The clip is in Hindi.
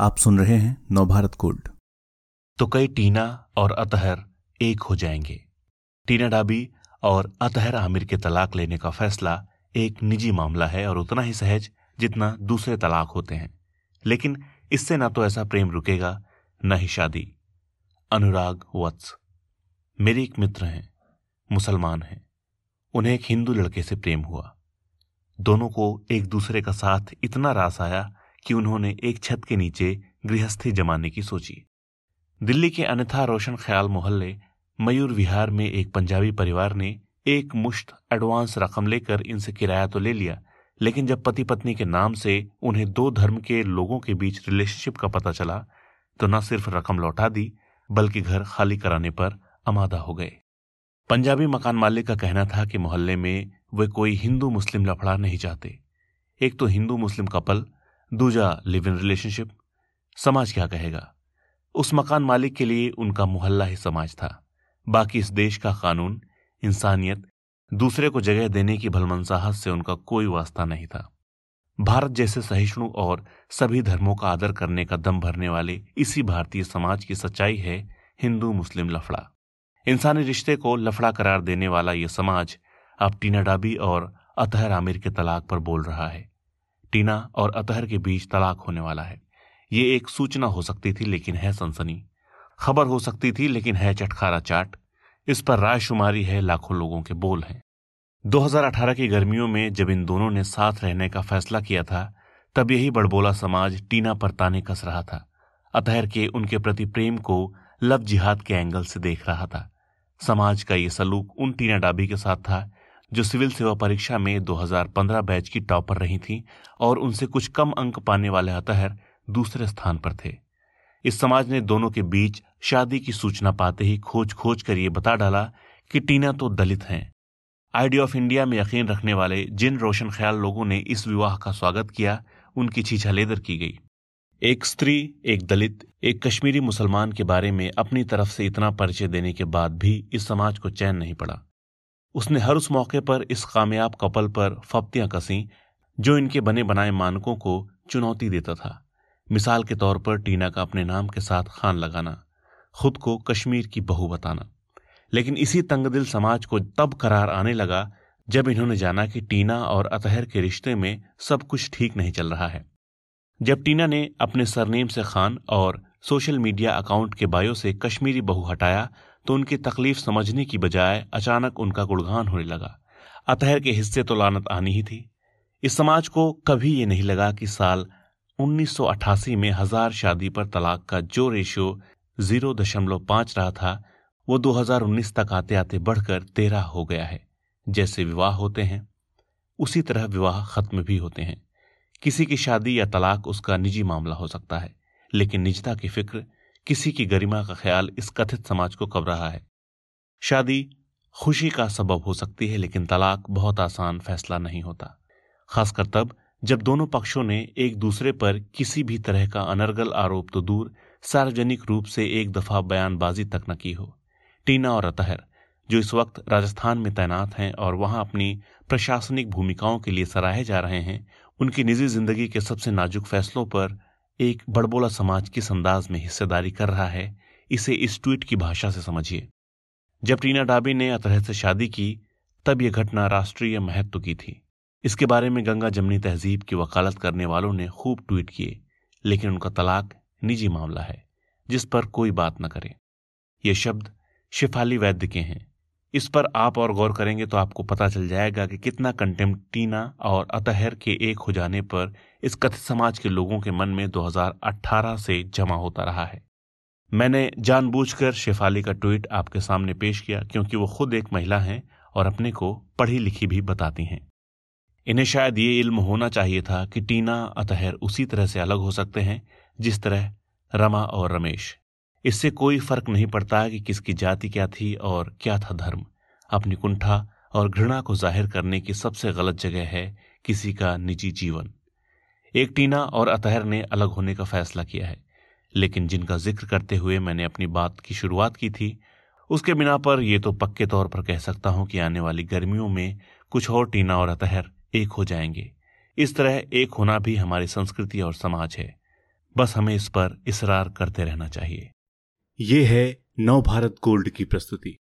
आप सुन रहे हैं नवभारत कोड। तो कई टीना और अतहर एक हो जाएँगे। टीना डाबी और अतहर आमिर के तलाक लेने का फैसला एक निजी मामला है और उतना ही सहज जितना दूसरे तलाक होते हैं। लेकिन इससे ना तो ऐसा प्रेम रुकेगा, न ही शादी। अनुराग वत्स। मेरे एक मित्र हैं, मुसलमान हैं। उन्हें एक हिंदू लड़के से प्रेम हुआ। दोनों को एक दूसरे का साथ इतना रास आया कि उन्होंने एक छत के नीचे गृहस्थी जमाने की सोची। दिल्ली के अन्यथा रोशन ख्याल मोहल्ले, मयूर विहार में एक पंजाबी परिवार ने एक मुश्त एडवांस रकम लेकर इनसे किराया तो ले लिया, लेकिन जब पति पत्नी के नाम से उन्हें दो धर्म के लोगों के बीच रिलेशनशिप का पता चला तो न सिर्फ़ रकम लौटा दी, बल्कि घर खाली कराने पर आमादा हो गए। पंजाबी मकान मालिक का कहना था कि मोहल्ले में वे कोई हिंदू मुस्लिम लफड़ा नहीं चाहते। एक तो हिंदू मुस्लिम कपल दूजा लिव इन रिलेशनशिप। समाज क्या कहेगा? उस मकान मालिक के लिए उनका मोहल्ला ही समाज था। बाकी इस देश का कानून, इंसानियत, दूसरे को जगह देने की भलमनसाहत से उनका कोई वास्ता नहीं था। भारत जैसे सहिष्णु और सभी धर्मों का आदर करने का दम भरने वाले इसी भारतीय समाज की सच्चाई है हिंदू मुस्लिम लफड़ा। इंसानी रिश्ते को लफड़ा करार देने वाला यह समाज अब टीना डाबी और अतहर आमिर के तलाक पर बोल रहा है। टीना और अतहर के बीच तलाक होने वाला है। ये एक सूचना हो सकती थी, लेकिन है सनसनी। खबर हो सकती थी, लेकिन है चटखारा चाट। इस पर रायशुमारी है, लाखों लोगों के बोल हैं। 2018 की गर्मियों में जब इन दोनों ने साथ रहने का फैसला किया था, तब यही बड़बोला समाज टीना पर ताने कस रहा था। अतहर के उनके प्रति प्रेम को लव जिहाद के एंगल से देख रहा था। समाज का ये सलूक उन टीना डाबी के साथ था जो सिविल सेवा परीक्षा में 2015 बैच की टॉपर रही थी और उनसे कुछ कम अंक पाने वाले अतहर दूसरे स्थान पर थे। इस समाज ने दोनों के बीच शादी की सूचना पाते ही खोज खोज कर ये बता डाला कि टीना तो दलित हैं। आइडिया ऑफ़ इंडिया में यकीन रखने वाले जिन रोशन ख्याल लोगों ने इस विवाह का स्वागत किया, उनकी छीछा लेदर की गई। एक स्त्री, एक दलित, एक कश्मीरी मुसलमान के बारे में अपनी तरफ़ से इतना परिचय देने के बाद भी इस समाज को चैन नहीं पड़ा। उसने हर उस मौके पर इस कामयाब कपल पर फप्तियाँ कसी, जो इनके बने बनाए मानकों को चुनौती देता था। मिसाल के तौर पर टीना का अपने नाम के साथ खान लगाना, खुद को कश्मीर की बहू बताना। लेकिन इसी तंगदिल समाज को तब करार आने लगा, जब इन्होंने जाना कि टीना और अतहर के रिश्ते में सब कुछ ठीक नहीं चल रहा है। जब टीना ने अपने सरनेम से खान और सोशल मीडिया अकाउंट के बायो से कश्मीरी बहू हटाया तो उनकी तकलीफ़ समझने की बजाय अचानक उनका गुणगान होने लगा। अतहर के हिस्से तो लानत आनी ही थी। इस समाज को कभी ये नहीं लगा कि साल 1988 में हज़ार शादी पर तलाक का जो रेशियो ज़ीरो दशमलव पाँच रहा था, वो 2019 तक आते आते बढ़कर तेरह हो गया है, जैसे विवाह होते हैं। उसी तरह विवाह खत्म भी होते हैं। किसी की शादी या तलाक उसका निजी मामला हो सकता है, लेकिन निजता की फ़िक्र किसी की गरिमा का ख्याल इस कथित समाज को कब रहा है? शादी खुशी का सबब हो सकती है, लेकिन तलाक बहुत आसान फैसला नहीं होता। खासकर तब जब दोनों पक्षों ने एक दूसरे पर किसी भी तरह का अनर्गल आरोप तो दूर सार्वजनिक रूप से एक दफ़ा बयानबाजी तक न की हो। टीना और अतहर, जो इस वक्त राजस्थान में तैनात हैं और वहाँ अपनी प्रशासनिक भूमिकाओं के लिए सराहे जा रहे हैं, उनकी निजी ज़िंदगी के सबसे नाजुक फैसलों पर एक बड़बोला समाज किस अंदाज में हिस्सेदारी कर रहा है, इसे इस ट्वीट की भाषा से समझिए। जब टीना डाबी ने अतहर से शादी की, तब यह घटना राष्ट्रीय महत्व की थी। इसके बारे में गंगा जमनी तहजीब की वकालत करने वालों ने खूब ट्वीट किए, लेकिन उनका तलाक निजी मामला है, जिस पर कोई बात न करे। ये शब्द शिफाली वैद्य के हैं। इस पर आप और गौर करेंगे तो आपको पता चल जाएगा कि कितना कंटेम्प्ट टीना और अतहर के एक हो जाने पर इस कथित समाज के लोगों के मन में 2018 से जमा होता रहा है। मैंने जानबूझकर शेफाली का ट्वीट आपके सामने पेश किया क्योंकि वो खुद एक महिला हैं और अपने को पढ़ी लिखी भी बताती हैं। इन्हें शायद ये इल्म होना चाहिए था कि टीना, अतहर उसी तरह से अलग हो सकते हैं, जिस तरह रमा और रमेश। इससे कोई फ़र्क नहीं पड़ता कि किसकी जाति क्या थी और क्या था धर्म। अपनी कुंठा और घृणा को ज़ाहिर करने की सबसे गलत जगह है किसी का निजी जीवन। एक टीना और अतहर ने अलग होने का फैसला किया है, लेकिन जिनका ज़िक्र करते हुए मैंने अपनी बात की शुरुआत की थी, उसके बिना पर यह तो पक्के तौर पर कह सकता हूँ कि आने वाली गर्मियों में कुछ और टीना और अतहर एक हो जाएँगे। इस तरह एक होना भी हमारी संस्कृति और समाज है। बस हमें इस पर इसरार करते रहना चाहिए। ये है नव भारत गोल्ड की प्रस्तुति।